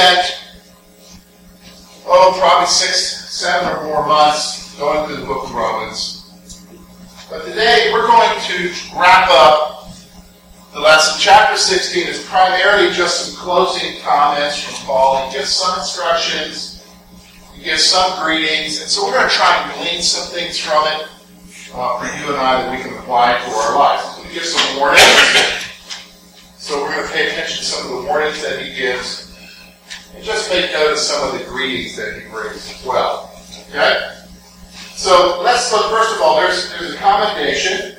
Spent, oh, probably six, seven or more months going through the book of Romans. But today we're going to wrap up the lesson. Chapter 16 is primarily just some closing comments from Paul. He gives some instructions, he gives some greetings, and so we're going to try and glean some things from it uh, for you and I that we can apply to our lives. He gives some warnings. So we're going to pay attention to some of the warnings that he gives and just make note of some of the greetings that he brings as well. Okay? So let's look, first of all, there's, there's a commendation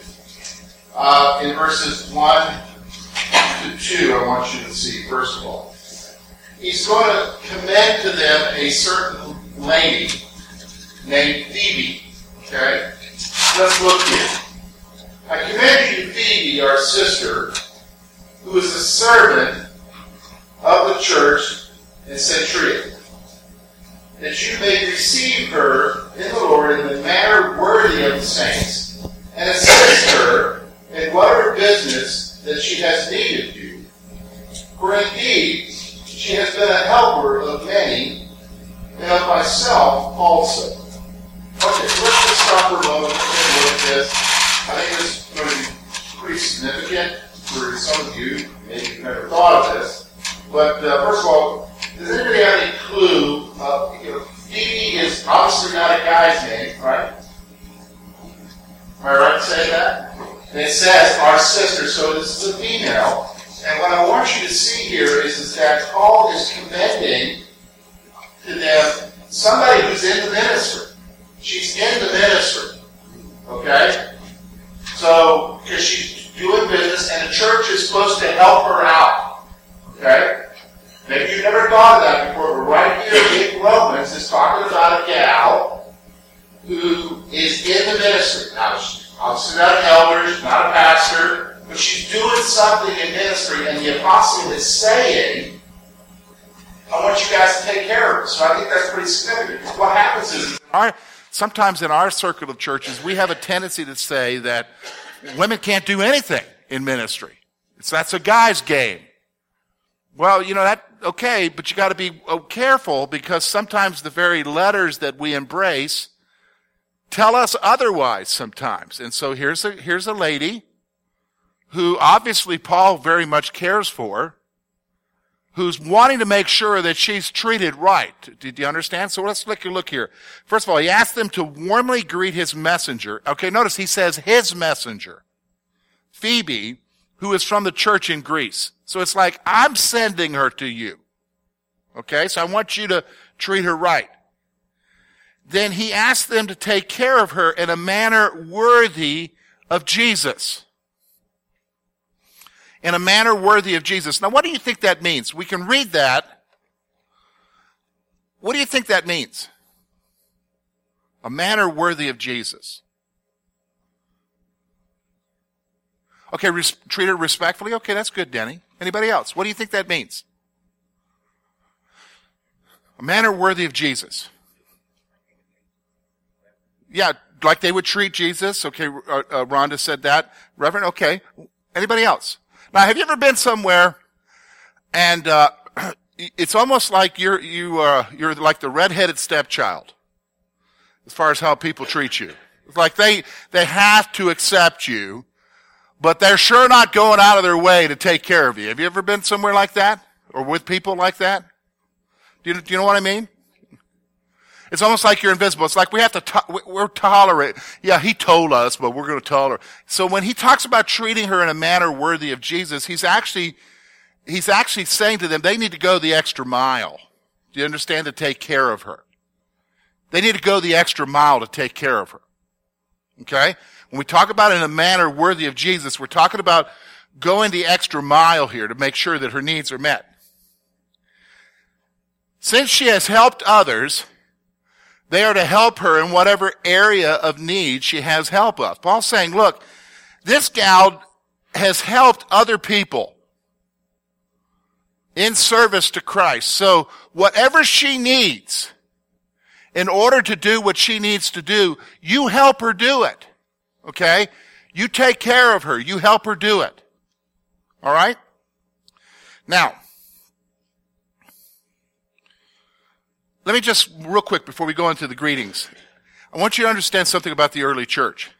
uh, in verses 1 to 2, I want you to see, first of all. He's going to commend to them a certain lady named Phoebe. Okay? Let's look here. I commend you, Phoebe, our sister, something in ministry, and the apostle is saying, I want you guys to take care of her. So I think that's pretty significant. What happens is, Our, sometimes in our circle of churches, we have a tendency to say that women can't do anything in ministry. It's, that's a guy's game. Well, you know, that, okay, but you gotta be oh, careful because sometimes the very letters that we embrace tell us otherwise sometimes. And so here's a, here's a lady who obviously Paul very much cares for, who's wanting to make sure that she's treated right. Did you understand? So let's look, look here. First of all, he asked them to warmly greet his messenger. Okay, notice he says his messenger. Phoebe, who is from the church in Greece. So it's like, I'm sending her to you. Okay, so I want you to treat her right. Then he asked them to take care of her in a manner worthy of Jesus. In a manner worthy of Jesus. Now what do you think that means? We can read that. What do you think that means? A manner worthy of Jesus. Okay, res- treat her respectfully. Okay, that's good, Denny. Anybody else? What do you think that means? A manner worthy of Jesus. Yeah, like they would treat Jesus. Okay, uh, uh, Rhonda said that. Reverend, okay. Anybody else? Now, have you ever been somewhere and uh, it's almost like you're you uh, you're like the redheaded stepchild as far as how people treat you. It's like they they have to accept you, but they're sure not going out of their way to take care of you. Have you ever been somewhere like that or with people like that? Do you, do you know what I mean? It's almost like you're invisible. It's like we have to, to- we're tolerate. Yeah, he told us, but we're going to tolerate. So when he talks about treating her in a manner worthy of Jesus, he's actually, he's actually saying to them, they need to go the extra mile. Do you understand? To take care of her. They need to go the extra mile to take care of her. Okay? When we talk about in a manner worthy of Jesus, we're talking about going the extra mile here to make sure that her needs are met. Since she has helped others, they are to help her in whatever area of need she has help of. Paul's saying, look, this gal has helped other people in service to Christ. So whatever she needs in order to do what she needs to do, you help her do it. Okay? You take care of her. You help her do it. All right? Now, let me just, real quick, before we go into the greetings, I want you to understand something about the early church.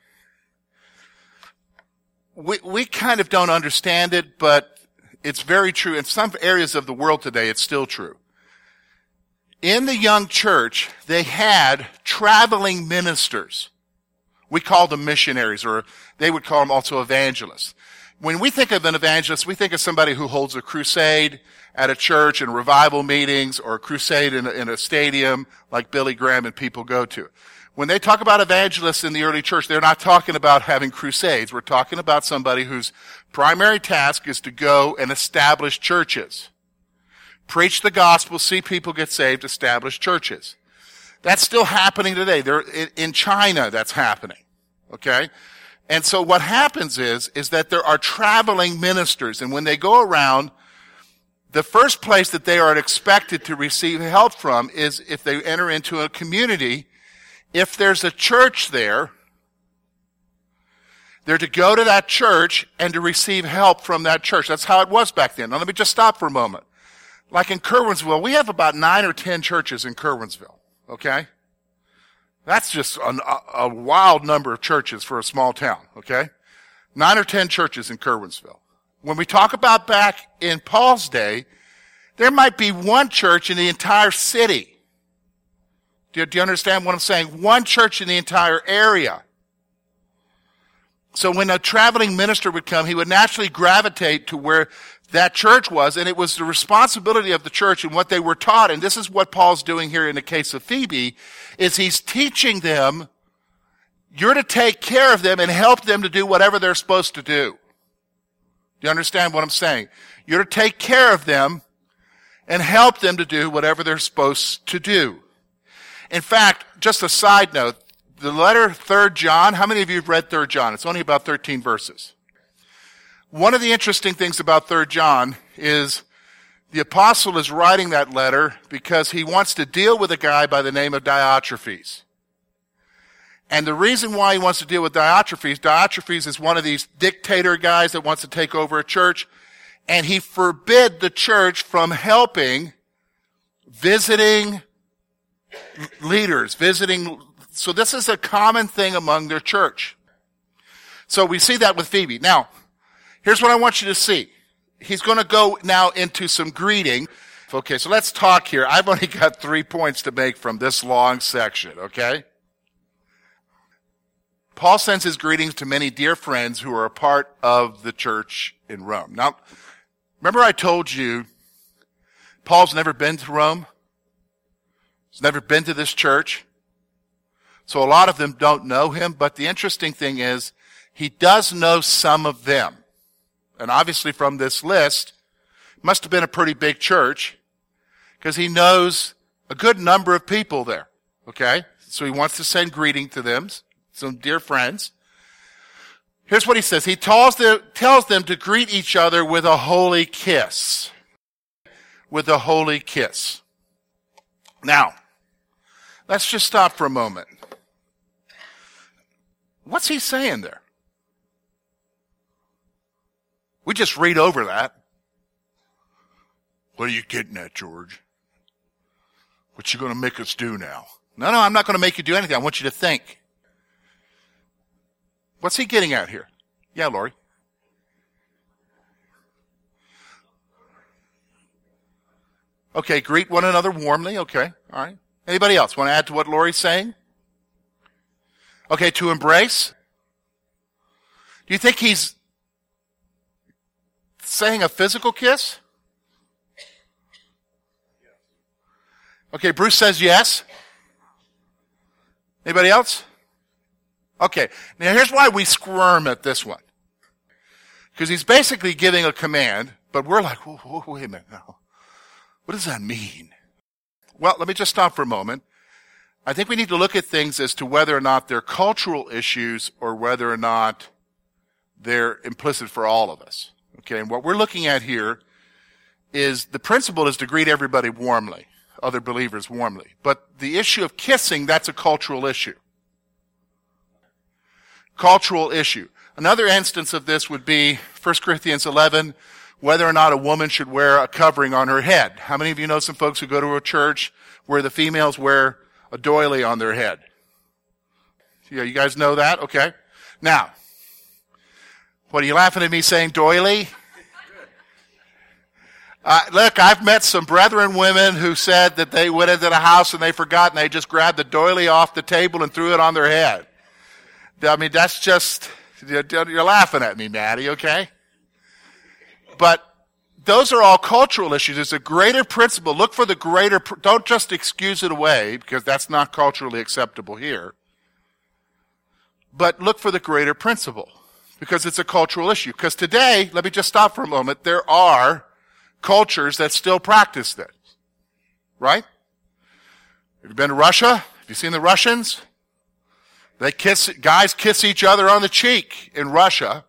We, we kind of don't understand it, but it's very true. In some areas of the world today, it's still true. In the young church, they had traveling ministers. We call them missionaries, or they would call them also evangelists. When we think of an evangelist, we think of somebody who holds a crusade at a church and revival meetings or a crusade in a, in a stadium like Billy Graham and people go to. When they talk about evangelists in the early church, they're not talking about having crusades. We're talking about somebody whose primary task is to go and establish churches. Preach the gospel, see people get saved, establish churches. That's still happening today. There, in China, that's happening. Okay? And so what happens is, is that there are traveling ministers, and when they go around, the first place that they are expected to receive help from is if they enter into a community. If there's a church there, they're to go to that church and to receive help from that church. That's how it was back then. Now let me just stop for a moment. Like in Curwensville, we have about nine or ten churches in Curwensville. Okay? That's just an, a, a wild number of churches for a small town. Okay? Nine or ten churches in Curwensville. When we talk about back in Paul's day, there might be one church in the entire city. Do you, do you, understand what I'm saying? One church in the entire area. So when a traveling minister would come, he would naturally gravitate to where that church was, and it was the responsibility of the church and what they were taught, and this is what Paul's doing here in the case of Phoebe, is he's teaching them, you're to take care of them and help them to do whatever they're supposed to do. Do you understand what I'm saying? You're to take care of them and help them to do whatever they're supposed to do. In fact, just a side note, the letter 3rd John, how many of you have read 3rd John? It's only about 13 verses. One of the interesting things about 3rd John is the apostle is writing that letter because he wants to deal with a guy by the name of Diotrephes. And the reason why he wants to deal with Diotrephes, Diotrephes is one of these dictator guys that wants to take over a church, and he forbid the church from helping visiting leaders, visiting. So this is a common thing among their church. So we see that with Phoebe. Now, here's what I want you to see. He's going to go now into some greeting. Okay, so let's talk here. I've only got three points to make from this long section, okay? Paul sends his greetings to many dear friends who are a part of the church in Rome. Now, remember I told you Paul's never been to Rome? He's never been to this church. So a lot of them don't know him, but the interesting thing is he does know some of them. And obviously from this list, must have been a pretty big church because he knows a good number of people there. Okay? So he wants to send greeting to them some dear friends. Here's what he says. He tells them, tells them to greet each other with a holy kiss. With a holy kiss. Now, let's just stop for a moment. What's he saying there? We just read over that. What are you getting at, George? What you going to make us do now? No, no, I'm not going to make you do anything. I want you to think. What's he getting at here? Yeah, Lori. Okay, greet one another warmly. Okay, all right. Anybody else want to add to what Lori's saying? Okay, to embrace. Do you think he's saying a physical kiss? Okay, Bruce says yes. Anybody else? Okay, now here's why we squirm at this one. Because he's basically giving a command, but we're like, whoa, whoa, wait a minute now. What does that mean? Well, let me just stop for a moment. I think we need to look at things as to whether or not they're cultural issues or whether or not they're implicit for all of us. Okay, and what we're looking at here is the principle is to greet everybody warmly, other believers warmly. But the issue of kissing, that's a cultural issue cultural issue. Another instance of this would be 1 Corinthians 11, whether or not a woman should wear a covering on her head. How many of you know some folks who go to a church where the females wear a doily on their head? Yeah, you guys know that? Okay. Now, what are you laughing at me saying doily? Uh, look, I've met some brethren women who said that they went into the house and they forgot and they just grabbed the doily off the table and threw it on their head. I mean, that's just, you're laughing at me, Maddie, okay? But those are all cultural issues. There's a greater principle. Look for the greater, don't just excuse it away because that's not culturally acceptable here. But look for the greater principle because it's a cultural issue. Because today, let me just stop for a moment, there are cultures that still practice this. Right? Have you been to Russia? Have you seen the Russians? They kiss, guys kiss each other on the cheek in Russia.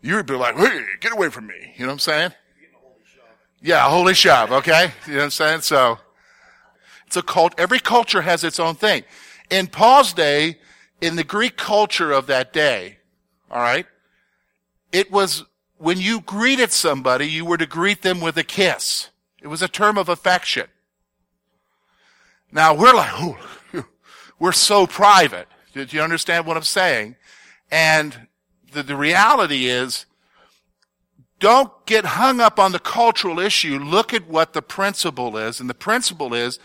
You would be like, hey, get away from me. You know what I'm saying? Yeah, holy shove, okay? You know what I'm saying? So, it's a cult, every culture has its own thing. In Paul's day, in the Greek culture of that day, alright, it was when you greeted somebody, you were to greet them with a kiss. It was a term of affection. Now we're like, oh, we're so private. Do you understand what I'm saying? And the, the reality is, don't get hung up on the cultural issue. Look at what the principle is. And the principle is,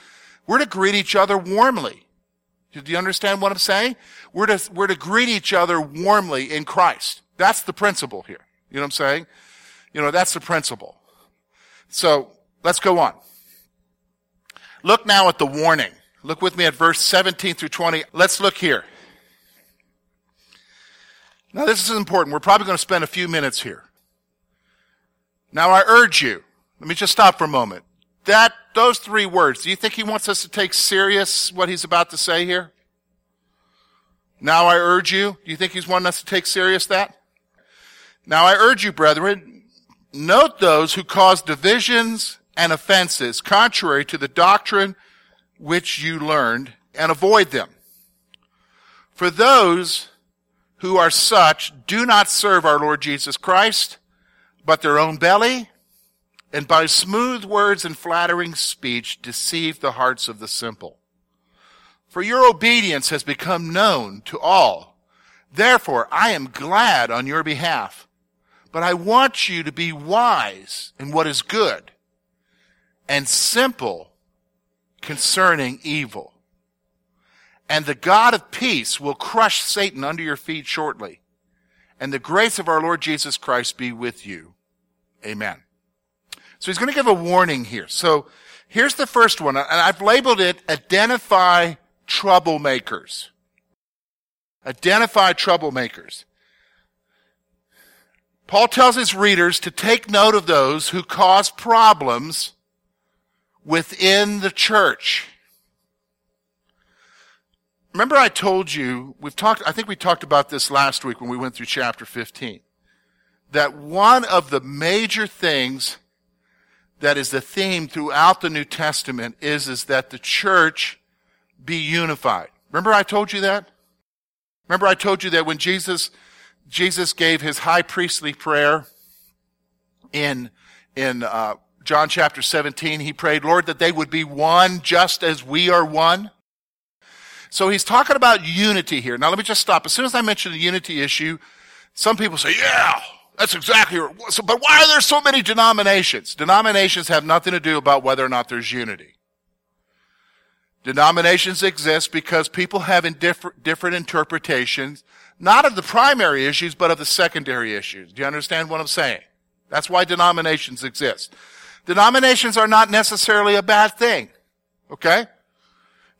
we're to greet each other warmly. Do you understand what I'm saying? We're to, we're to greet each other warmly in Christ. That's the principle here. You know what I'm saying? You know, that's the principle. So, let's go on. Look now at the warning. Look with me at verse 17 through 20. Let's look here. Now this is important. We're probably going to spend a few minutes here. Now I urge you, let me just stop for a moment. That, those three words, do you think he wants us to take serious what he's about to say here? Now I urge you, do you think he's wanting us to take serious that? Now I urge you, brethren, note those who cause divisions and offenses contrary to the doctrine which you learned and avoid them. For those who are such do not serve our Lord Jesus Christ, but their own belly, and by smooth words and flattering speech deceive the hearts of the simple. For your obedience has become known to all. Therefore, I am glad on your behalf. But I want you to be wise in what is good and simple concerning evil. And the God of peace will crush Satan under your feet shortly. And the grace of our Lord Jesus Christ be with you. Amen. So he's going to give a warning here. So here's the first one, and I've labeled it identify troublemakers. Identify troublemakers. Paul tells his readers to take note of those who cause problems within the church. Remember I told you, we've talked, I think we talked about this last week when we went through chapter 15, that one of the major things that is the theme throughout the New Testament is, is that the church be unified. Remember I told you that? Remember I told you that when Jesus Jesus gave his high priestly prayer in, in uh, John chapter 17. He prayed, Lord, that they would be one just as we are one. So he's talking about unity here. Now let me just stop. As soon as I mention the unity issue, some people say, yeah, that's exactly so, but why are there so many denominations? Denominations have nothing to do about whether or not there's unity. Denominations exist because people have different interpretations not of the primary issues, but of the secondary issues. Do you understand what I'm saying? That's why denominations exist. Denominations are not necessarily a bad thing. Okay?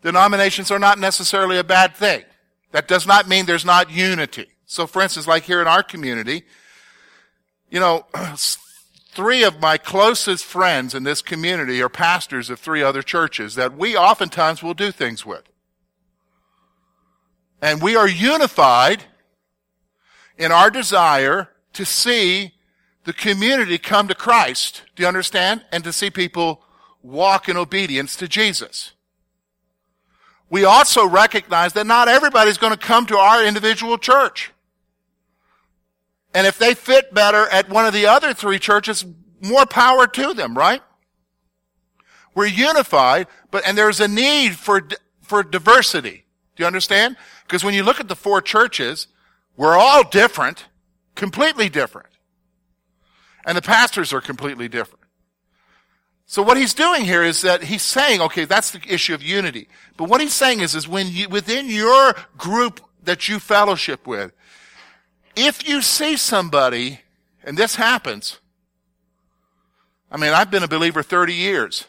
Denominations are not necessarily a bad thing. That does not mean there's not unity. So for instance, like here in our community, you know, three of my closest friends in this community are pastors of three other churches that we oftentimes will do things with. And we are unified in our desire to see the community come to Christ. Do you understand? And to see people walk in obedience to Jesus. We also recognize that not everybody's going to come to our individual church. And if they fit better at one of the other three churches, more power to them, right? We're unified, but, and there's a need for, for diversity. Do you understand? Because when you look at the four churches, we're all different, completely different. And the pastors are completely different. So what he's doing here is that he's saying, okay, that's the issue of unity. But what he's saying is, is when you, within your group that you fellowship with, if you see somebody, and this happens, I mean, I've been a believer 30 years.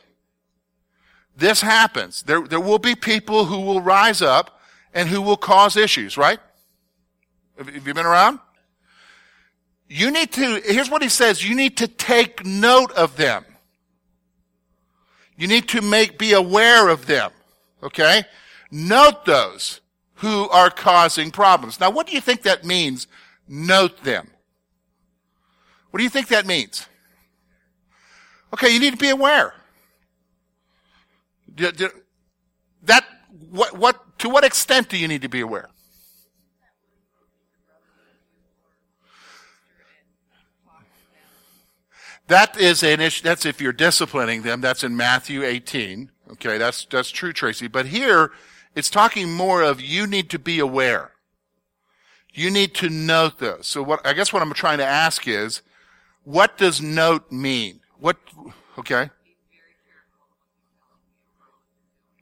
This happens. There, there will be people who will rise up and who will cause issues, right? Have you been around? You need to, here's what he says, you need to take note of them. You need to make, be aware of them. Okay? Note those who are causing problems. Now, what do you think that means? Note them. What do you think that means? Okay, you need to be aware. That, what, what, to what extent do you need to be aware? That is an issue. That's if you're disciplining them. That's in Matthew 18. Okay, that's that's true, Tracy. But here, it's talking more of you need to be aware. You need to note those. So what I guess what I'm trying to ask is, what does note mean? What? Okay.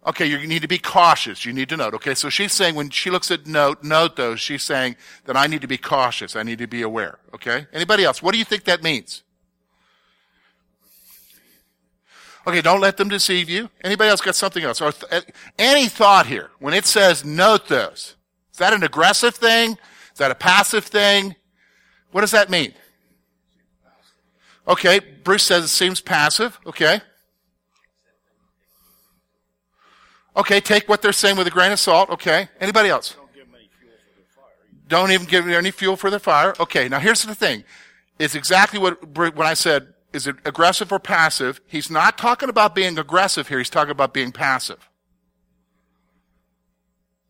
Okay, you need to be cautious. You need to note. Okay, so she's saying when she looks at note, note those, she's saying that I need to be cautious. I need to be aware. Okay? Anybody else? What do you think that means? Okay, don't let them deceive you. Anybody else got something else? Or th- eh, any thought here, when it says note those, is that an aggressive thing? Is that a passive thing? What does that mean? Okay, Bruce says it seems passive. Okay. Okay, take what they're saying with a grain of salt. Okay. Anybody else? Don't even give them any fuel for their fire. Okay, now here's the thing. It's exactly what, when I said is it aggressive or passive? He's not talking about being aggressive here. He's talking about being passive.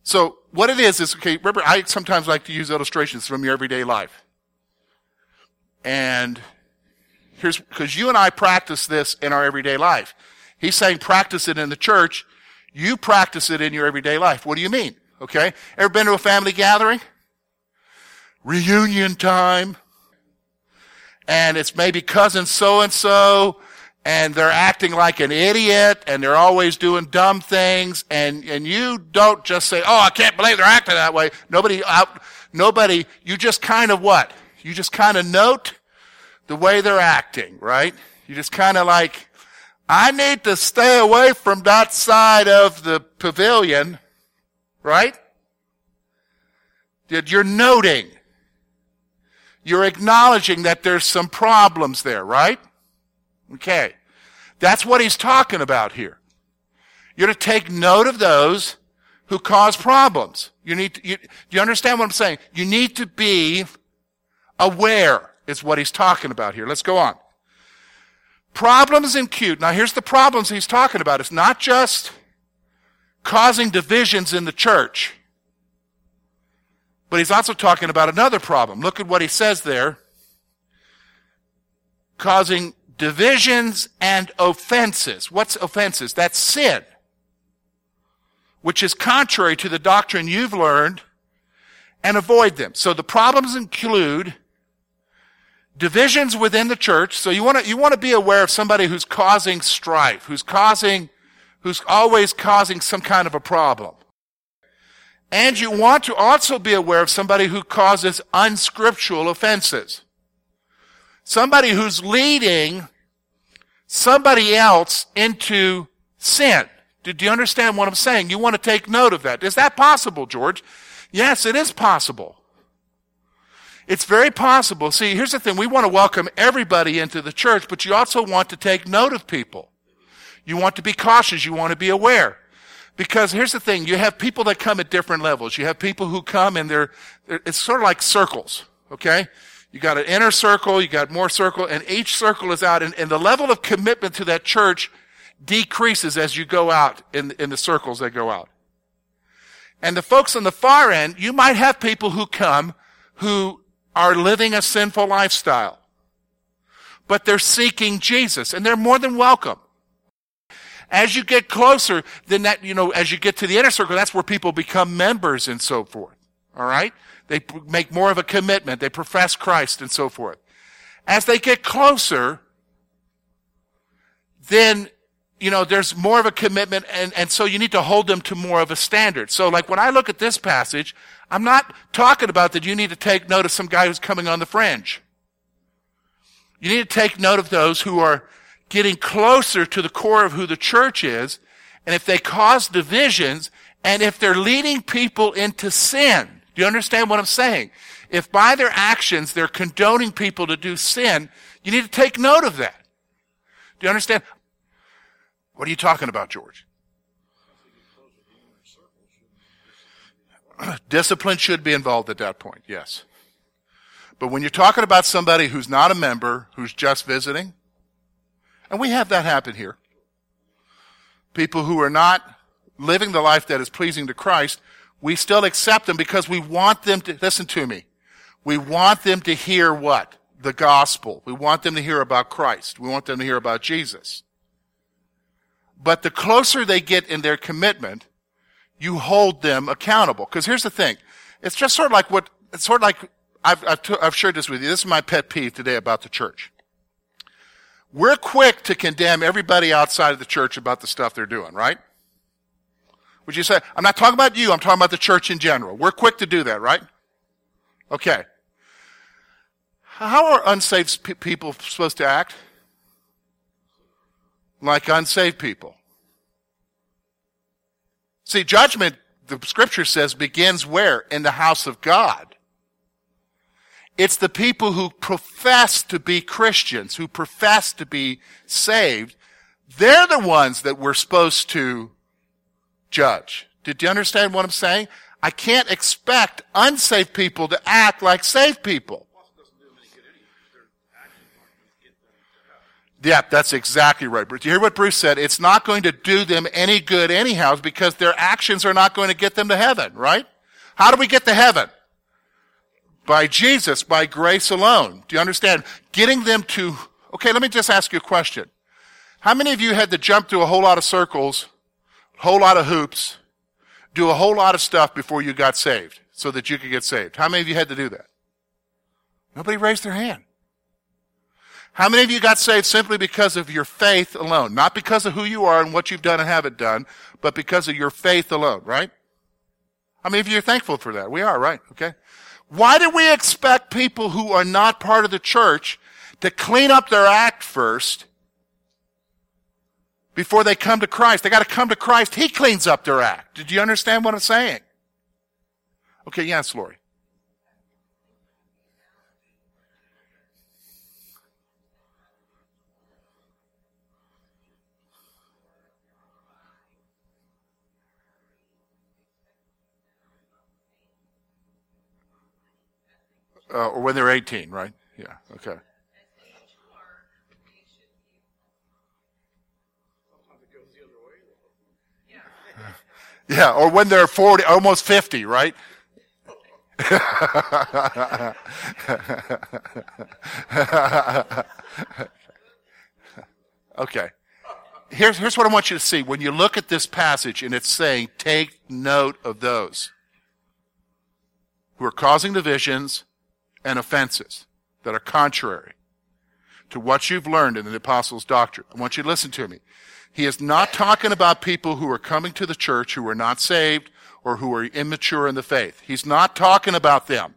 So what it is is, okay, remember, I sometimes like to use illustrations from your everyday life. And here's, because you and I practice this in our everyday life. He's saying practice it in the church. You practice it in your everyday life. What do you mean? Okay. Ever been to a family gathering? Reunion time and it's maybe cousin so and so and they're acting like an idiot and they're always doing dumb things and and you don't just say oh i can't believe they're acting that way. Nobody out nobody you just kind of what? You just kind of note the way they're acting right? You just kind of like i need to stay away from that side of the pavilion right? You're noting you're acknowledging that there's some problems there, right? Okay. That's what he's talking about here. You're to take note of those who cause problems. You need to, you, do you understand what I'm saying? You need to be aware is what he's talking about here. Let's go on. Problems in cute. Now here's the problems he's talking about. It's not just causing divisions in the church. But he's also talking about another problem. Look at what he says there. Causing divisions and offenses. What's offenses? That's sin. Which is contrary to the doctrine you've learned and avoid them. So the problems include divisions within the church. So you want to, you want to be aware of somebody who's causing strife, who's causing, who's always causing some kind of a problem. And you want to also be aware of somebody who causes unscriptural offenses. Somebody who's leading somebody else into sin. Do, you understand what I'm saying? You want to take note of that. Is that possible, George? Yes, it is possible. It's very possible. See, here's the thing. We want to welcome everybody into the church, but you also want to take note of people. You want to be cautious. You want to be aware. Because here's the thing, you have people that come at different levels. You have people who come and they're, they're it's sort of like circles, okay? You got an inner circle, you got more circle, and each circle is out, and, and the level of commitment to that church decreases as you go out in, in the circles that go out. And the folks on the far end, you might have people who come who are living a sinful lifestyle. But they're seeking Jesus and they're more than welcome. As you get closer, then that, you know, as you get to the inner circle, that's where people become members and so forth. All right? They make more of a commitment. They profess Christ and so forth. As they get closer, then, you know, there's more of a commitment and, and so you need to hold them to more of a standard. So like when I look at this passage, I'm not talking about that you need to take note of some guy who's coming on the fringe. You need to take note of those who are getting closer to the core of who the church is. And if they cause divisions and if they're leading people into sin, do you understand what I'm saying? If by their actions they're condoning people to do sin, you need to take note of that. Do you understand? What are you talking about, George? Discipline should be involved at that point, yes. But when you're talking about somebody who's not a member, who's just visiting, and we have that happen here. People who are not living the life that is pleasing to Christ, we still accept them because we want them to, listen to me. We want them to hear what? The gospel. We want them to hear about Christ. We want them to hear about Jesus. But the closer they get in their commitment, you hold them accountable. Because here's the thing. It's just sort of like what, it's sort of like, I've, I've, t- I've shared this with you. This is my pet peeve today about the church. We're quick to condemn everybody outside of the church about the stuff they're doing, right? Would you say, I'm not talking about you, I'm talking about the church in general. We're quick to do that, right? Okay. How are unsaved people supposed to act? Like unsaved people. See, judgment, the scripture says, begins where? In the house of God. It's the people who profess to be Christians, who profess to be saved. They're the ones that we're supposed to judge. Did you understand what I'm saying? I can't expect unsaved people to act like saved people. Yeah, that's exactly right. But you hear what Bruce said? It's not going to do them any good anyhow because their actions are not going to get them to heaven, right? How do we get to heaven? By Jesus, by grace alone. Do you understand? Getting them to, okay, let me just ask you a question. How many of you had to jump through a whole lot of circles, a whole lot of hoops, do a whole lot of stuff before you got saved so that you could get saved? How many of you had to do that? Nobody raised their hand. How many of you got saved simply because of your faith alone? Not because of who you are and what you've done and haven't done, but because of your faith alone, right? How many of you are thankful for that? We are, right? Okay. Why do we expect people who are not part of the church to clean up their act first before they come to Christ? They got to come to Christ. He cleans up their act. Did you understand what I'm saying? Okay, yes, Lori. Uh, or when they're 18, right? Yeah, okay. Yeah, or when they're 40, almost 50, right? okay. Here's, here's what I want you to see. When you look at this passage and it's saying, take note of those who are causing divisions, and offenses that are contrary to what you've learned in the apostles' doctrine. I want you to listen to me. He is not talking about people who are coming to the church who are not saved or who are immature in the faith. He's not talking about them.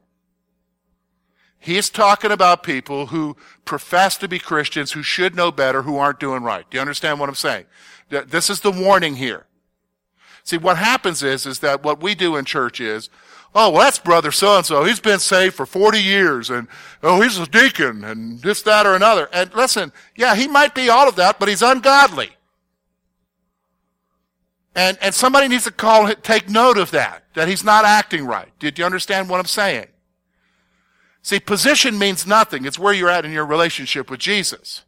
He's talking about people who profess to be Christians, who should know better, who aren't doing right. Do you understand what I'm saying? This is the warning here. See, what happens is, is that what we do in church is, oh, well, that's brother so and so. He's been saved for 40 years and, oh, he's a deacon and this, that, or another. And listen, yeah, he might be all of that, but he's ungodly. And, and somebody needs to call, take note of that, that he's not acting right. Did you understand what I'm saying? See, position means nothing. It's where you're at in your relationship with Jesus.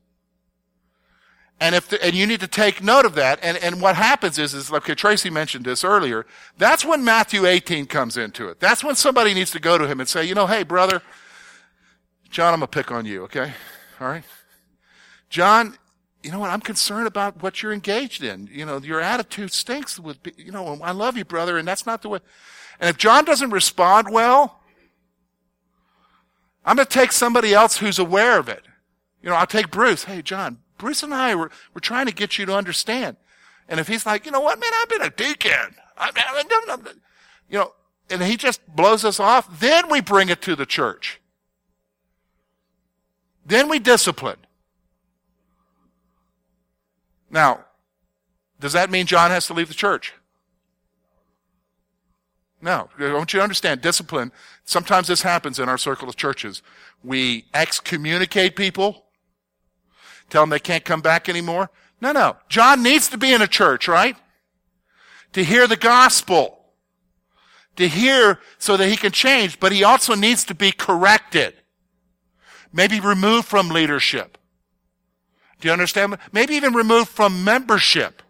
And if the, and you need to take note of that. And, and what happens is, is okay, Tracy mentioned this earlier. That's when Matthew 18 comes into it. That's when somebody needs to go to him and say, you know, hey, brother, John, I'm going to pick on you, okay? All right? John, you know what? I'm concerned about what you're engaged in. You know, your attitude stinks with, you know, I love you, brother, and that's not the way. And if John doesn't respond well, I'm going to take somebody else who's aware of it. You know, I'll take Bruce. Hey, John, Bruce and I, were, we're trying to get you to understand. And if he's like, you know what, man, I've been a deacon. I'm, I, I, you know, and he just blows us off, then we bring it to the church. Then we discipline. Now, does that mean John has to leave the church? No. Want you understand discipline. Sometimes this happens in our circle of churches. We excommunicate people, tell them they can't come back anymore. No, no. John needs to be in a church, right? To hear the gospel. To hear so that he can change, but he also needs to be corrected. Maybe removed from leadership. Do you understand? Maybe even removed from membership.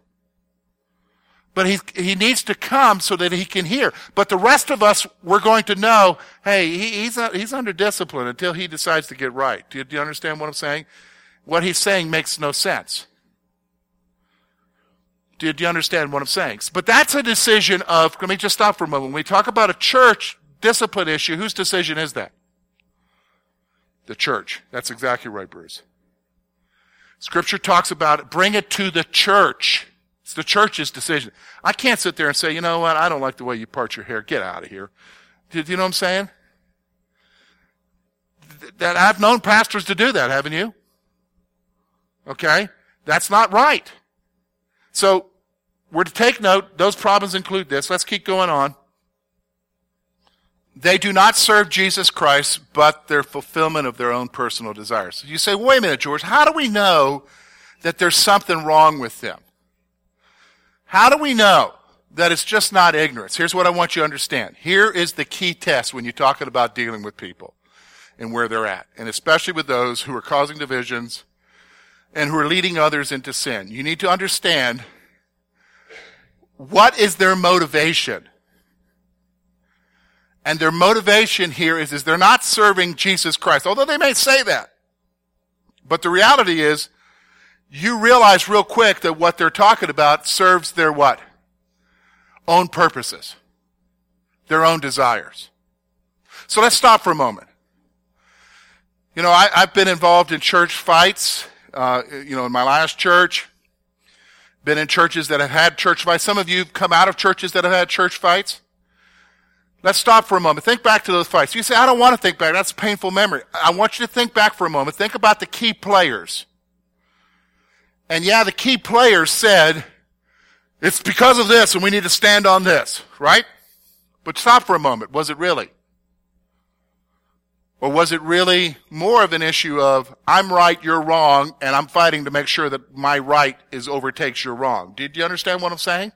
But he, he needs to come so that he can hear. But the rest of us, we're going to know, hey, he, he's, he's under discipline until he decides to get right. Do you, do you understand what I'm saying? What he's saying makes no sense. Do, you understand what I'm saying? But that's a decision of, let me just stop for a moment. When we talk about a church discipline issue, whose decision is that? The church. That's exactly right, Bruce. Scripture talks about it. Bring it to the church. It's the church's decision. I can't sit there and say, you know what, I don't like the way you part your hair. Get out of here. Do you know what I'm saying? That I've known pastors to do that, haven't you? Okay? That's not right. So, we're to take note, those problems include this. Let's keep going on. They do not serve Jesus Christ, but their fulfillment of their own personal desires. You say, wait a minute, George, how do we know that there's something wrong with them? How do we know that it's just not ignorance? Here's what I want you to understand. Here is the key test when you're talking about dealing with people and where they're at, and especially with those who are causing divisions and who are leading others into sin. You need to understand what is their motivation. And their motivation here is, is they're not serving Jesus Christ, although they may say that. But the reality is, you realize real quick that what they're talking about serves their what? Own purposes. Their own desires. So let's stop for a moment. You know, I, have been involved in church fights, uh, you know, in my last church. Been in churches that have had church fights. Some of you have come out of churches that have had church fights. Let's stop for a moment. Think back to those fights. You say, I don't want to think back. That's a painful memory. I want you to think back for a moment. Think about the key players. And yeah, the key players said, it's because of this and we need to stand on this, right? But stop for a moment. Was it really? Or was it really more of an issue of, I'm right, you're wrong, and I'm fighting to make sure that my right is overtakes your wrong? Did you understand what I'm saying?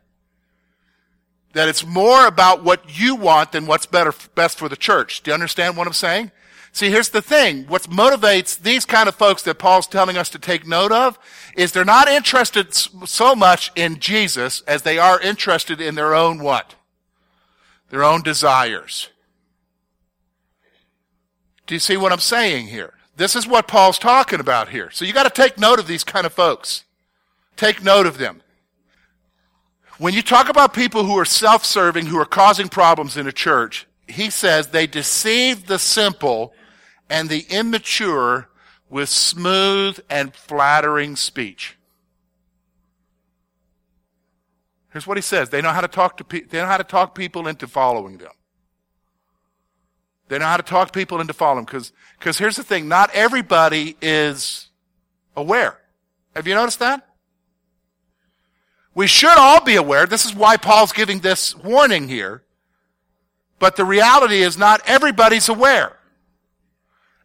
That it's more about what you want than what's better, best for the church. Do you understand what I'm saying? See, here's the thing. What motivates these kind of folks that Paul's telling us to take note of is they're not interested so much in Jesus as they are interested in their own what? Their own desires. Do you see what I'm saying here? This is what Paul's talking about here. So you got to take note of these kind of folks. Take note of them. When you talk about people who are self-serving, who are causing problems in a church, he says they deceive the simple and the immature with smooth and flattering speech. Here's what he says. They know how to talk to pe- they know how to talk people into following them. They know how to talk people into following because because here's the thing, not everybody is aware. Have you noticed that? We should all be aware. This is why Paul's giving this warning here. But the reality is not everybody's aware.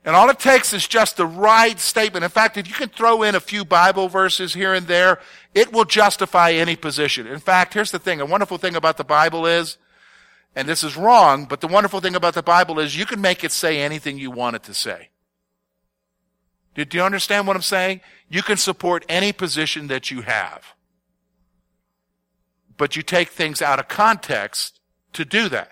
And all it takes is just the right statement. In fact, if you can throw in a few Bible verses here and there, it will justify any position. In fact, here's the thing. A wonderful thing about the Bible is, and this is wrong, but the wonderful thing about the Bible is you can make it say anything you want it to say. Do, you understand what I'm saying? You can support any position that you have. But you take things out of context to do that.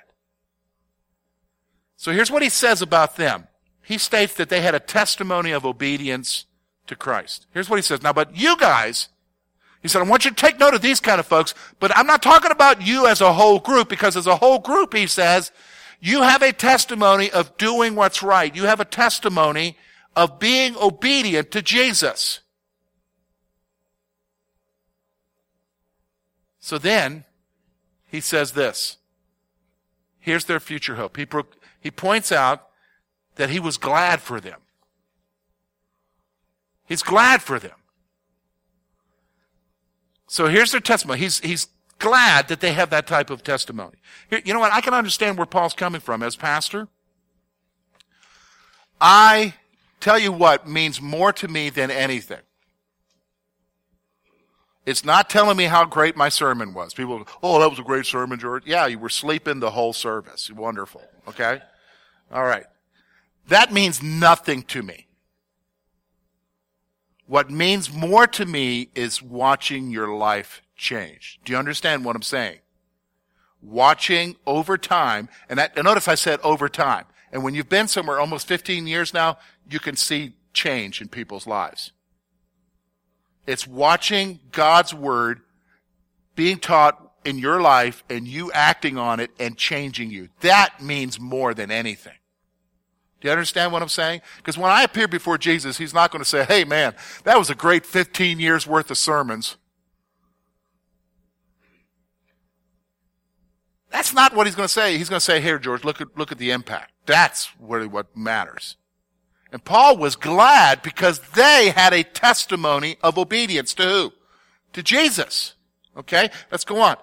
So here's what he says about them. he states that they had a testimony of obedience to Christ. Here's what he says. Now, but you guys, he said, I want you to take note of these kind of folks, but I'm not talking about you as a whole group because as a whole group, he says, you have a testimony of doing what's right. You have a testimony of being obedient to Jesus. So then, he says this. Here's their future hope. He, pro- he points out that he was glad for them. He's glad for them. So here's their testimony. He's, he's glad that they have that type of testimony. Here, you know what? I can understand where Paul's coming from as pastor. I tell you what means more to me than anything. It's not telling me how great my sermon was. People, oh, that was a great sermon, George. Yeah, you were sleeping the whole service. Wonderful. Okay? All right. That means nothing to me. What means more to me is watching your life change. Do you understand what I'm saying? Watching over time, and, and notice I said over time. And when you've been somewhere almost 15 years now, you can see change in people's lives. It's watching God's word being taught in your life and you acting on it and changing you. That means more than anything. Do you understand what I'm saying? Because when I appear before Jesus, he's not going to say, hey man, that was a great 15 years worth of sermons. That's not what he's going to say. He's going to say, here, George, look at, look at the impact. That's really what matters. And Paul was glad because they had a testimony of obedience to who? To Jesus. Okay? Let's go on.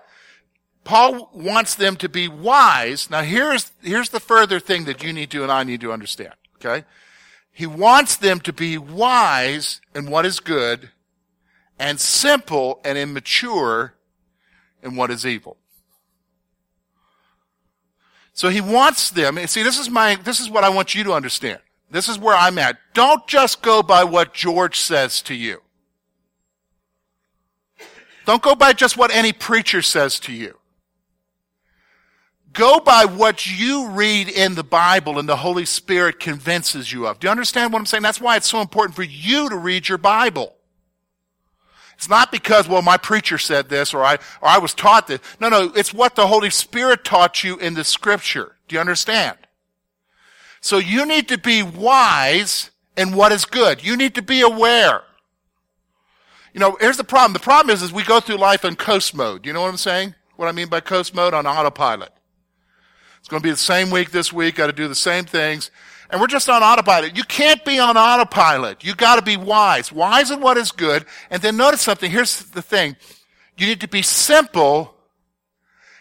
Paul wants them to be wise. Now here's, here's the further thing that you need to and I need to understand. Okay? He wants them to be wise in what is good and simple and immature in what is evil. So he wants them, And see, this is my, this is what I want you to understand. This is where I'm at. Don't just go by what George says to you. Don't go by just what any preacher says to you. Go by what you read in the Bible and the Holy Spirit convinces you of. Do you understand what I'm saying? That's why it's so important for you to read your Bible. It's not because, well, my preacher said this or I, or I was taught this. No, no, it's what the Holy Spirit taught you in the scripture. Do you understand? So you need to be wise in what is good. You need to be aware. You know, here's the problem. The problem is, is we go through life in coast mode. You know what I'm saying? What I mean by coast mode on autopilot. It's going to be the same week this week, got to do the same things. And we're just on autopilot. You can't be on autopilot. You got to be wise. Wise in what is good. And then notice something. Here's the thing. You need to be simple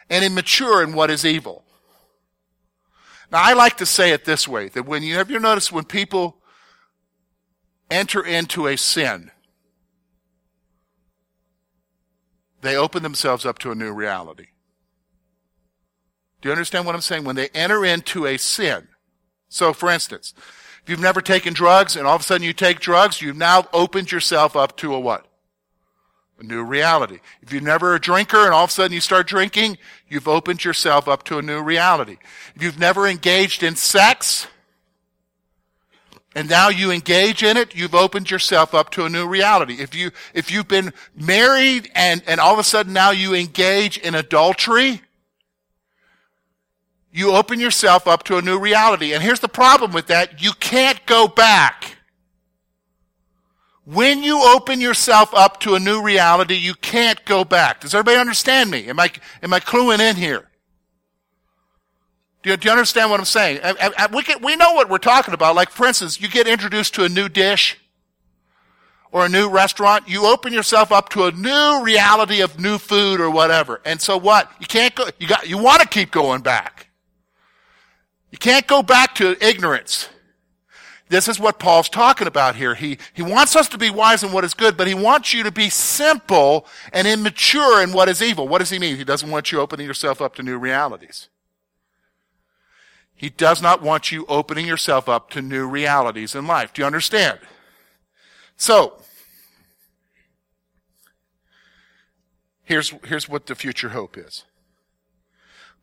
and immature in what is evil. Now, I like to say it this way, that when you have you noticed when people enter into a sin, they open themselves up to a new reality. Do you understand what I'm saying? When they enter into a sin. So, for instance, if you've never taken drugs and all of a sudden you take drugs, you've now opened yourself up to a what? A new reality. If you're never a drinker and all of a sudden you start drinking, you've opened yourself up to a new reality. If you've never engaged in sex, and now you engage in it, you've opened yourself up to a new reality. If you, if you've been married and, and all of a sudden now you engage in adultery, you open yourself up to a new reality. And here's the problem with that. You can't go back. When you open yourself up to a new reality, you can't go back. Does everybody understand me? Am I, am I cluing in here? Do you, do you understand what I'm saying? I, I, we, can, we know what we're talking about. Like, for instance, you get introduced to a new dish or a new restaurant, you open yourself up to a new reality of new food or whatever. And so what? You can't go, you got, you want to keep going back. You can't go back to ignorance. This is what Paul's talking about here. He, he wants us to be wise in what is good, but he wants you to be simple and immature in what is evil. What does he mean? He doesn't want you opening yourself up to new realities. He does not want you opening yourself up to new realities in life. Do you understand? So, here's, here's what the future hope is.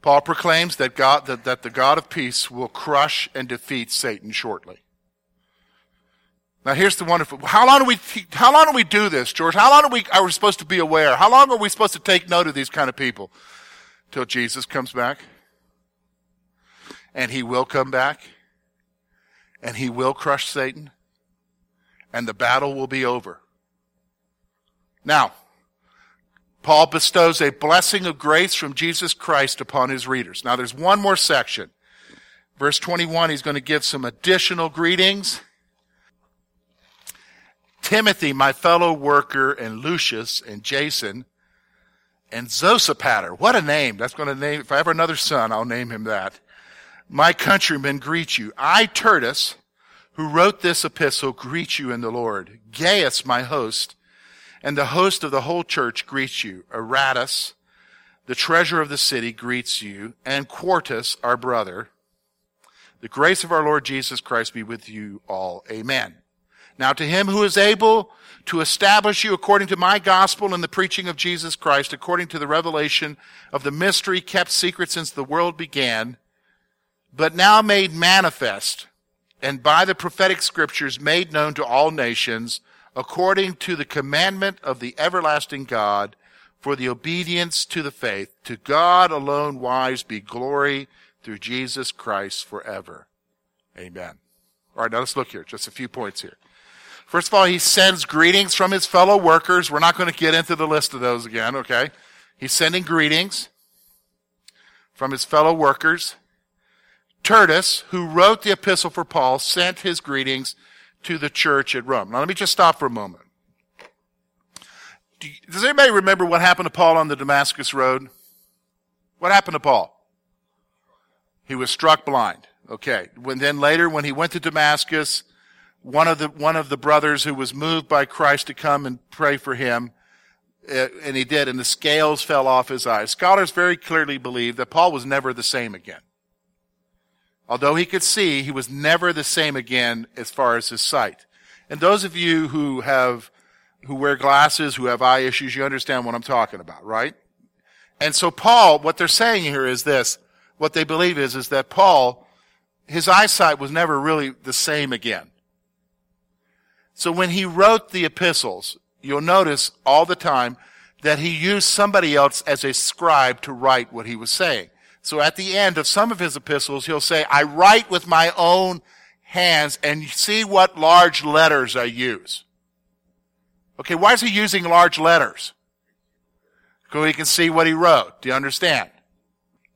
Paul proclaims that God, that, that the God of peace will crush and defeat Satan shortly. Now here's the wonderful, how long do we, how long do we do this, George? How long are we, are we supposed to be aware? How long are we supposed to take note of these kind of people? Till Jesus comes back. And he will come back. And he will crush Satan. And the battle will be over. Now, Paul bestows a blessing of grace from Jesus Christ upon his readers. Now there's one more section. Verse 21, he's going to give some additional greetings. Timothy, my fellow worker, and Lucius and Jason, and Sosipater. What a name. That's going to name, if I have another son, I'll name him that. My countrymen greet you. I, Tertius, who wrote this epistle, greet you in the Lord. Gaius, my host, and the host of the whole church greets you. Erastus, the treasurer of the city, greets you, and Quartus, our brother. The grace of our Lord Jesus Christ be with you all. Amen. Now to him who is able to establish you according to my gospel and the preaching of Jesus Christ, according to the revelation of the mystery kept secret since the world began, but now made manifest, and by the prophetic scriptures made known to all nations, according to the commandment of the everlasting God, for the obedience to the faith. To God alone wise be glory through Jesus Christ forever. Amen. All right, now let's look here. Just a few points here. First of all, he sends greetings from his fellow workers. We're not going to get into the list of those again, okay? He's sending greetings from his fellow workers. Tertius, who wrote the epistle for Paul, sent his greetings to the church at Rome. Now let me just stop for a moment. Does anybody remember what happened to Paul on the Damascus Road? What happened to Paul? He was struck blind. Okay. When then later, when he went to Damascus, one of the one of the brothers who was moved by Christ to come and pray for him, uh, and he did, and the scales fell off his eyes. Scholars very clearly believe that Paul was never the same again. Although he could see, he was never the same again as far as his sight. And those of you who have, who wear glasses, who have eye issues, you understand what I'm talking about, right? And so Paul, what they're saying here is this, what they believe is, is that Paul, his eyesight was never really the same again. So when he wrote the epistles, you'll notice all the time that he used somebody else as a scribe to write what he was saying. So at the end of some of his epistles, he'll say, I write with my own hands and see what large letters I use. Okay, why is he using large letters? So he can see what he wrote. Do you understand?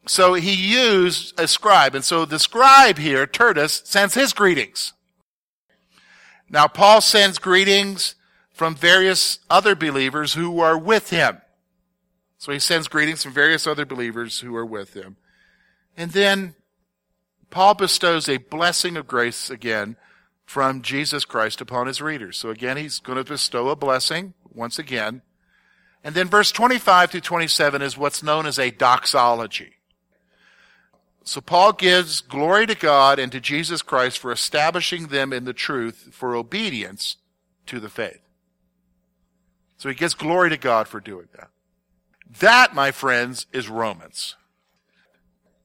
So he used a scribe. And so the scribe here, Tertius, sends his greetings. Now Paul sends greetings from various other believers who are with him. So he sends greetings from various other believers who are with him. And then Paul bestows a blessing of grace again from Jesus Christ upon his readers. So again, he's going to bestow a blessing once again. And then verse 25 through 27 is what's known as a doxology. So Paul gives glory to God and to Jesus Christ for establishing them in the truth for obedience to the faith. So he gives glory to God for doing that. That, my friends, is Romans.